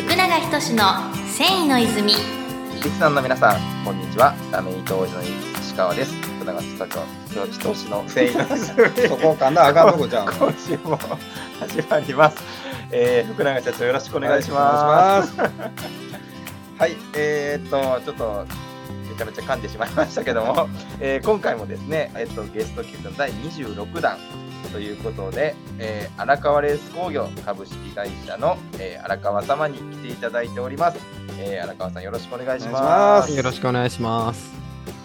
福永仁の繊維の泉リスナーの皆さん、こんにちは。ラメイト王子の石川です。福永仁の繊維の泉。そこかな、あかんとこじゃん。今週も始まります。えー、福永社長よろしくお願いします。はい はい、えー、っと、ちょっと、めちゃめちゃ噛んでしまいましたけども、えー今回もですね、えっと、ゲスト企画の第26弾ということで、えー荒川レース工業株式会社の、えー荒川様に来ていただいております。えー荒川さんよろしくお願いします。よろしくお願いします。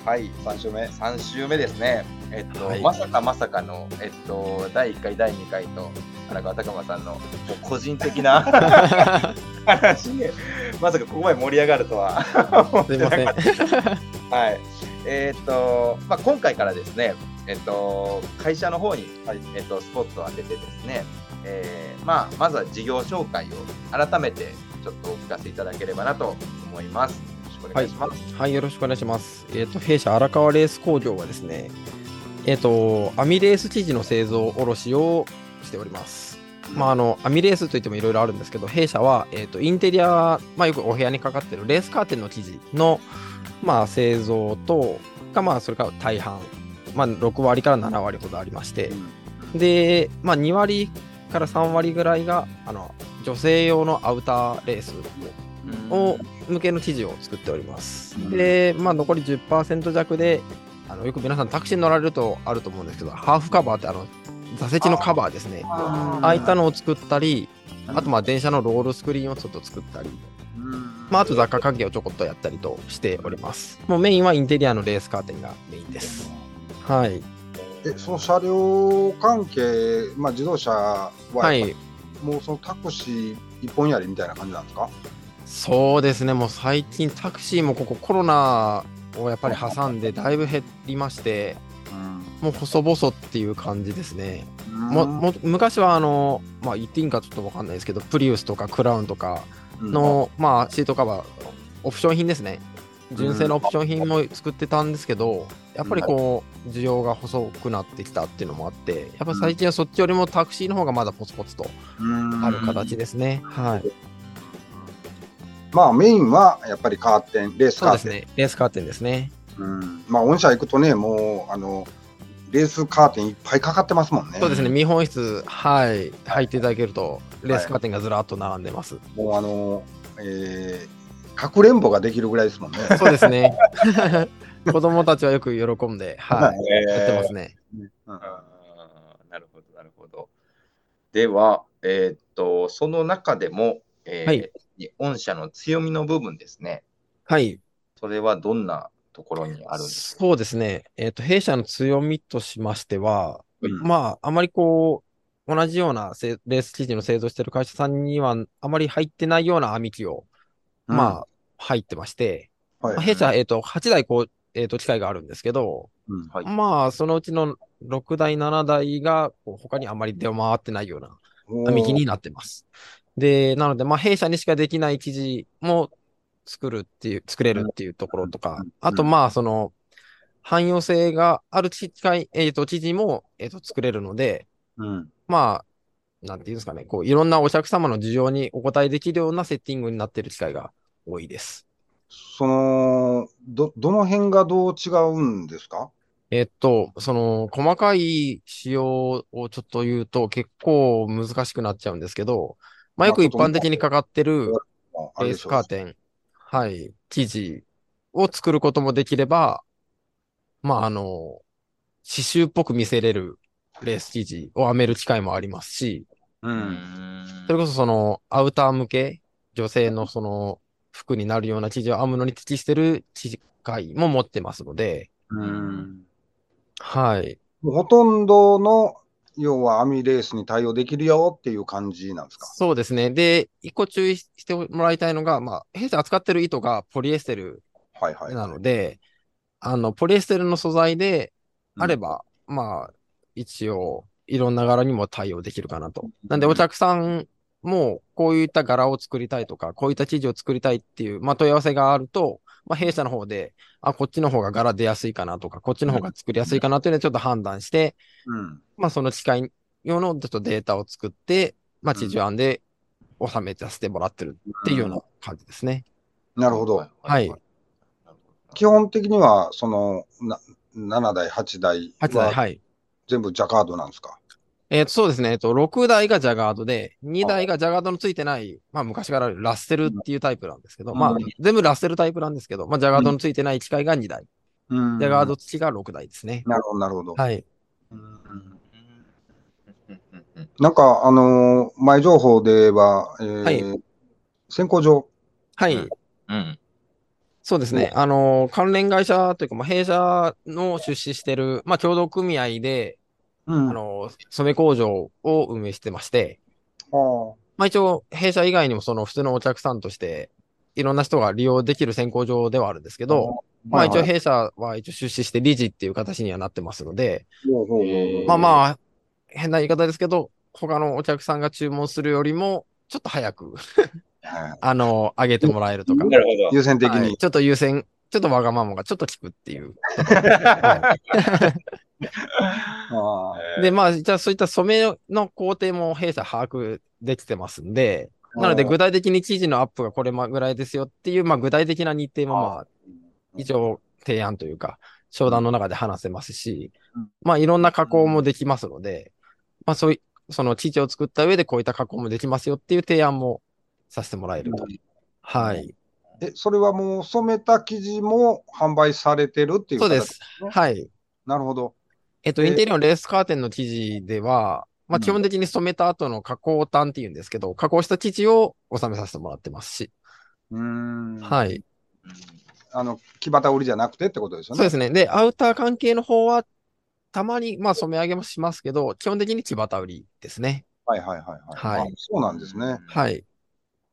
はい、3週目。3週目ですね。えっと、はいまさかまさかの、えっと、第1回、第2回と、荒川高間さんの個人的な 話で、まさかここまで盛り上がるとは思ってすいません。なかった。はい。えっと、まあ、今回からですね、えっと、会社の方に、はいえっと、スポットを当ててですね、えーまあ、まずは事業紹介を改めてちょっとお聞かせいただければなと思います。よろしくお願いします。はい、よろしくお願いします。えっ、と、弊社荒川レース工業はですね、えっ、と、網レース生地の製造卸をしております。まあ、あの、網レースといってもいろいろあるんですけど、弊社は、えっ、と、インテリア、まあ、よくお部屋にかかってるレースカーテンの生地の、まあ、製造と、か、まあ、それから大半、まあ、6割から7割ほどありまして、で、まあ、2割から3割ぐらいが、あの、女性用のアウターレースを向けの生地を作っております。で、まあ、残り10%弱で、あのよく皆さんタクシーに乗られるとあると思うんですけど、ハーフカバーってあの座席のカバーですね。ああいったのを作ったり、あとまあ電車のロールスクリーンをちょっと作ったり、まあ、あと雑貨関係をちょこっとやったりとしております。もうメインはインテリアのレースカーテンがメインです。はい。え、その車両関係、まあ自動車は、はい。もうそのタクシー一本やりみたいな感じなんですか？そうですね、もう最近タクシーもここコロナをやっぱり挟んでだいぶ減りまして、もう細々っていう感じですね。もも昔はあの、まあ言っていいんかちょっとわかんないですけど、プリウスとかクラウンとかの、まあシートカバー、オプション品ですね。純正のオプション品も作ってたんですけど、やっぱりこう、需要が細くなってきたっていうのもあって、やっぱ最近はそっちよりもタクシーの方がまだポツポツとある形ですね。はい。まあメインはやっぱりカーテン、レースカーテン。そうですね。レースカーテンですね。うんまあ御社行くとね、もう、あの、レースカーテンいっぱいかかってますもんね。そうですね。見本室、はい、入っていただけると、レースカーテンがずらっと並んでます。もうあの、えー、かくれんぼができるぐらいですもんね。そうですね。子供たちはよく喜んで、はい、やってますね。なるほど、なるほど。では、えーっと、その中でも、えーはい御社の強みの部分ですね。はい。それはどんなところにあるんですか？そうですね。えっ、と、弊社の強みとしましては、うんまあ、あまりこう、同じようなせレース生地の製造している会社さんには、あまり入ってないような編み機を、まあ、入ってまして、あ、はいまあ弊社、えっ、と、8台こう、えっ、と、機械があるんですけど、うんはい。まあ、そのうちの6台、7台が、他にあまり出回ってないような編み機になってます。で、なので、まあ、弊社にしかできない生地も作るっていう、作れるっていうところとかうん、あと、まあ、その、汎用性がある機械、えっ、と、生地も、えっ、と、作れるので、うんまあ、なんていうんですかね、こう、いろんなお客様の需要にお答えできるようなセッティングになっている機械が多いです。その、ど、どの辺がどう違うんですか？えっと、その、細かい仕様をちょっと言うと結構難しくなっちゃうんですけど、まあ、よく一般的にかかってるレースカーテン、はい、生地を作ることもできれば、まあ、あの、刺繍っぽく見せれるレース生地を編める機械もありますし、う。うんん。それこそその、アウター向け、女性のその、服になるような生地を編むのに適してる機械も持ってますので、うん。はい。ほとんどの、要は網レースに対応できるよっていう感じなんですか？そうですね。で、一個注意してもらいたいのが、まあ、弊社扱ってる糸がポリエステルはいはい。なので、あの、ポリエステルの素材であれば、まあ、一応、いろんな柄にも対応できるかなと。なんで、お客さんも、こういった柄を作りたいとか、こういった生地を作りたいっていう、まあ、問い合わせがあると、まあ、弊社の方で、あ、こっちの方が柄出やすいかなとか、こっちの方が作りやすいかなというのをちょっと判断して、うん。まあ、その機械用のちょっとデータを作って、まあ、地上案で収めさせてもらってるっていうような感じですね。なるほど。はい基本的には、その、な7台、8台8台、ははい。全部ジャカードなんですか？えっと、そうですね。えっと、6台がジャガードで、2台がジャガードのついてない、まあ昔からあるラッセルっていうタイプなんですけど、うんまあ全部ラッセルタイプなんですけど、まあジャガードのついてない機械が2台、うんジャガード付きが6台ですね。なるほど、なるほど。はい。なんか、あのー前情報では、えーはい選考場、はい。うんうんそうですね。あの、関連会社というか、まあ、弊社の出資してる、まあ、協同組合で、うん。あの、染め工場を運営してまして、はまあ、一応、弊社以外にも、その普通のお客さんとして、いろんな人が利用できる選考場ではあるんですけど、まあ、一応、弊社は一応出資して理事っていう形にはなってますので、まあまあ、変な言い方ですけど、他のお客さんが注文するよりも、ちょっと早く、はい。あの、上げてもらえるとか、なるほど。優先的に。はい。ちょっと優先、ちょっとわがままがちょっと効くっていう。で、まあ、じゃあそういった染めの工程も弊社把握できてますんで、なので具体的に記事のアップがこれぐらいですよっていう、まあ具体的な日程もまあ、一応提案というか、商談の中で話せますしうん、まあいろんな加工もできますので、まあそういう、その記事を作った上でこういった加工もできますよっていう提案もさせてもらえると。はい。え、それはもう染めた生地も販売されてるっていうそうで形す。はい。なるほど。えっと、でインテリアのレースカーテンの生地では、まあ、うん基本的に染めた後の加工単っていうんですけど、加工した生地を収めさせてもらってますし、うーん。はい。あの、木旗売りじゃなくてってことですよね。そうですね。で、アウター関係の方は、たまに、まあ、染め上げもしますけど、基本的に木旗売りですね。はいはいはいはい。はいあそうなんですね。はい。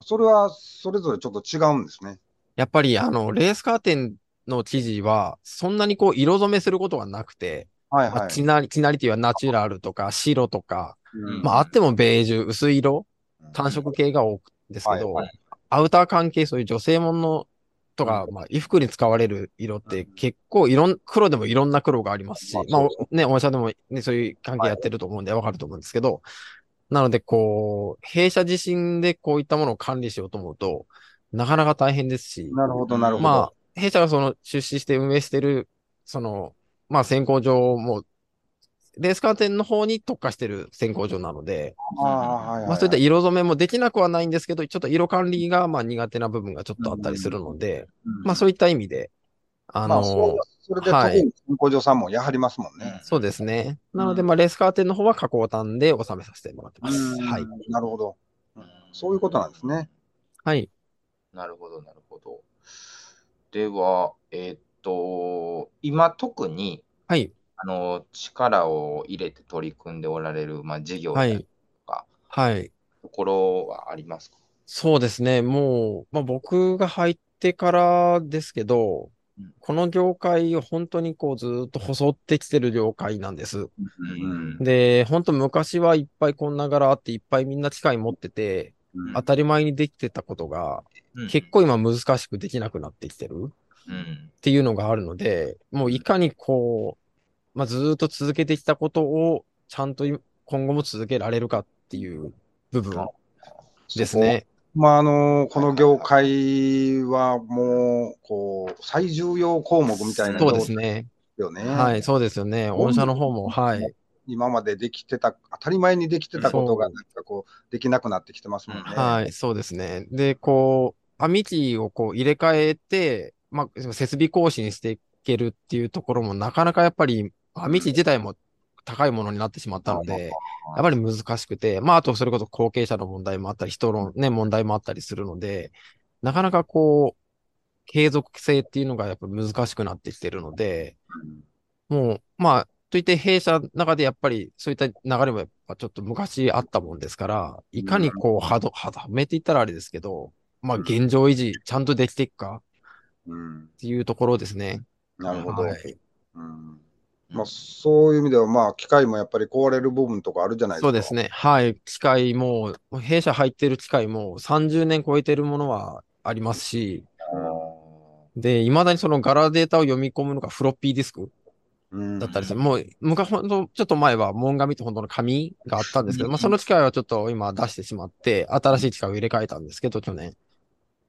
それはそれぞれちょっと違うんですね。やっぱり、あの、レースカーテンの生地は、そんなにこう、色染めすることがなくて、まあ、はい。はい。チナリ、チナリティはナチュラルとか、白とか、うん。まあ、あってもベージュ、薄い色、単色系が多くですけど、はいはアウター関係、そういう女性ものとか、まあ、衣服に使われる色って結構いろん、黒でもいろんな黒がありますし、まあね、御社でもね、そういう関係やってると思うんでわかると思うんですけど、なので、こう、弊社自身でこういったものを管理しようと思うと、なかなか大変ですし、なるほどなるほど。まあ、弊社がその出資して運営してる、その、まあ、選考場も、レースカーテンの方に特化してる選考場なので、ああはいはいまあ、そういった色染めもできなくはないんですけど、ちょっと色管理がまあ苦手な部分がちょっとあったりするので、うんまあそういった意味で、あのまあそうそれではい特に健康所さんもやはりますもんね。そうですね。なので、うんまあレースカーテンの方は加工単で収めさせてもらってます。うんはい。なるほど。そういうことなんですね。はい。なるほど、なるほど。では、えーっと、今特に、はい。あの、力を入れて取り組んでおられる、まあ、事業はいとか、はい。ところはありますか？そうですね。もう、まあ僕が入ってからですけどうん、この業界を本当にこうずーっと細ってきてる業界なんです。うんで、本当昔はいっぱいこんな柄あっていっぱいみんな機械持ってて、うん当たり前にできてたことが、うん結構今難しくできなくなってきてるうんっていうのがあるので、もういかにこう、まあ、ずーっと続けてきたことをちゃんと今後も続けられるかっていう部分ですね。まあ、あの、この業界はもう、こう、最重要項目みたいなそうですね。よね。はい、そうですよね。御社の方も、はい。今までできてた、当たり前にできてたことが、なんかこう、できなくなってきてますもんね。はい、そうですね。で、こう、網機をこう入れ替えて、まあ、設備更新していけるっていうところも、なかなかやっぱり、網機自体も高いものになってしまったので、やっぱり難しくて、まあ、あとそれこそ後継者の問題もあったり、人のね、問題もあったりするので、なかなかこう、継続性っていうのがやっぱ難しくなってきてるので、もう、まあ、といって弊社の中でやっぱりそういった流れもやっぱちょっと昔あったもんですから、いかにこう、はど、はどめていったらあれですけど、まあ現状維持ちゃんとできていくか。っていうところですね。なるほど。はい。うんまあ、そういう意味では、まあ、機械もやっぱり壊れる部分とかあるじゃないですか。そうですね。はい。機械も、弊社入ってる機械も30年超えてるものはありますし、で、未だにその柄データを読み込むのがフロッピーディスク。うんだったりする。もう、昔、ほんとちょっと前は、門紙って本当の紙があったんですけど、まあ、その機械はちょっと今出してしまって、新しい機械を入れ替えたんですけど、去年。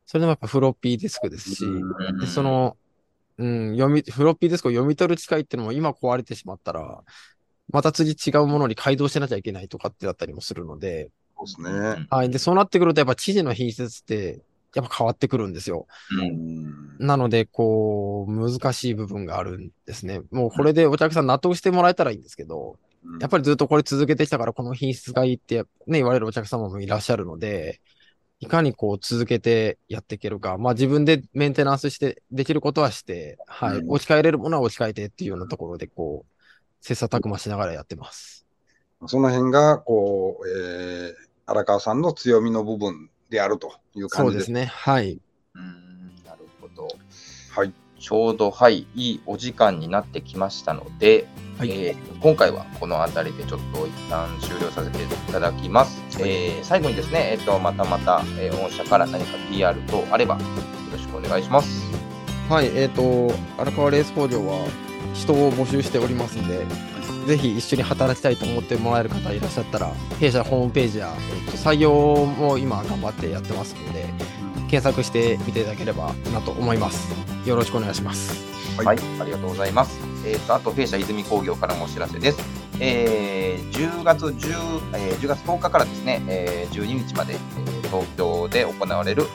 それでもやっぱフロッピーディスクですし、うんで、その、うん、読み、フロッピーディスクを読み取る機械っていうのも今壊れてしまったら、また次違うものに改造しなきゃいけないとかってだったりもするので、そうですね。はい。で、そうなってくると、やっぱ知事の品質って、やっぱ変わってくるんですよ。うんなので、こう、難しい部分があるんですね。もうこれでお客さん納得してもらえたらいいんですけど、やっぱりずっとこれ続けてきたからこの品質がいいってね、言われるお客様もいらっしゃるので、いかにこう続けてやっていけるか。まあ自分でメンテナンスして、できることはして、はい。うん置き換えれるものは置き換えてっていうようなところで、こう、切磋琢磨しながらやってます。その辺が、こう、えー、荒川さんの強みの部分であるというそ感じです。うですね。はい。うんなるほど。はい。ちょうど、はい、いいお時間になってきましたので、はいえー今回はこの辺りでちょっと一旦終了させていただきます。えー最後にですね、えっと、またまた、えー御社から何か PR 等あれば、よろしくお願いします。はい、えっ、と、荒川レース工場は人を募集しておりますんで、ぜひ一緒に働きたいと思ってもらえる方いらっしゃったら、弊社ホームページや、えっと採用も今頑張ってやってますので、検索してみていただければなと思います。よろしくお願いします。はいはい、ありがとうございます。えっ、と、あと、弊社泉工業からもお知らせです。えー10月10、えー10月10日からですね、えー12日まで、えー東京で行われるこ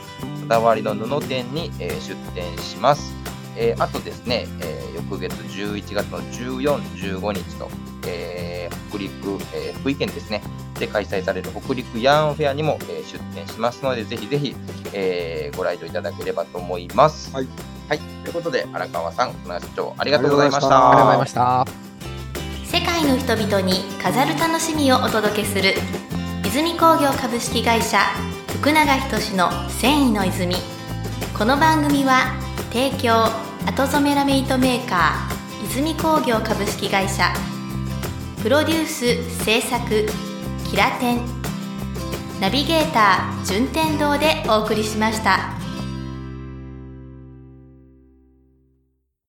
だわりの布店に、えー出店します。えーあとですね、えー翌月11月の14、15日と、えー北陸、えー福井県ですね、で開催される北陸ヤーンフェアにも、えー出店しますので、ぜひぜひ、えーご来場いただければと思います。はい。はい。ということで、荒川さん、船橋社長、ありがとうございましあた。ありがとうございました。世界の人々に飾る楽しみをお届けする泉工業株式会社福永仁の繊維の泉この番組は提供後染めラメ糸メーカー泉工業株式会社プロデュース制作キラテンナビゲーター順天堂でお送りしました。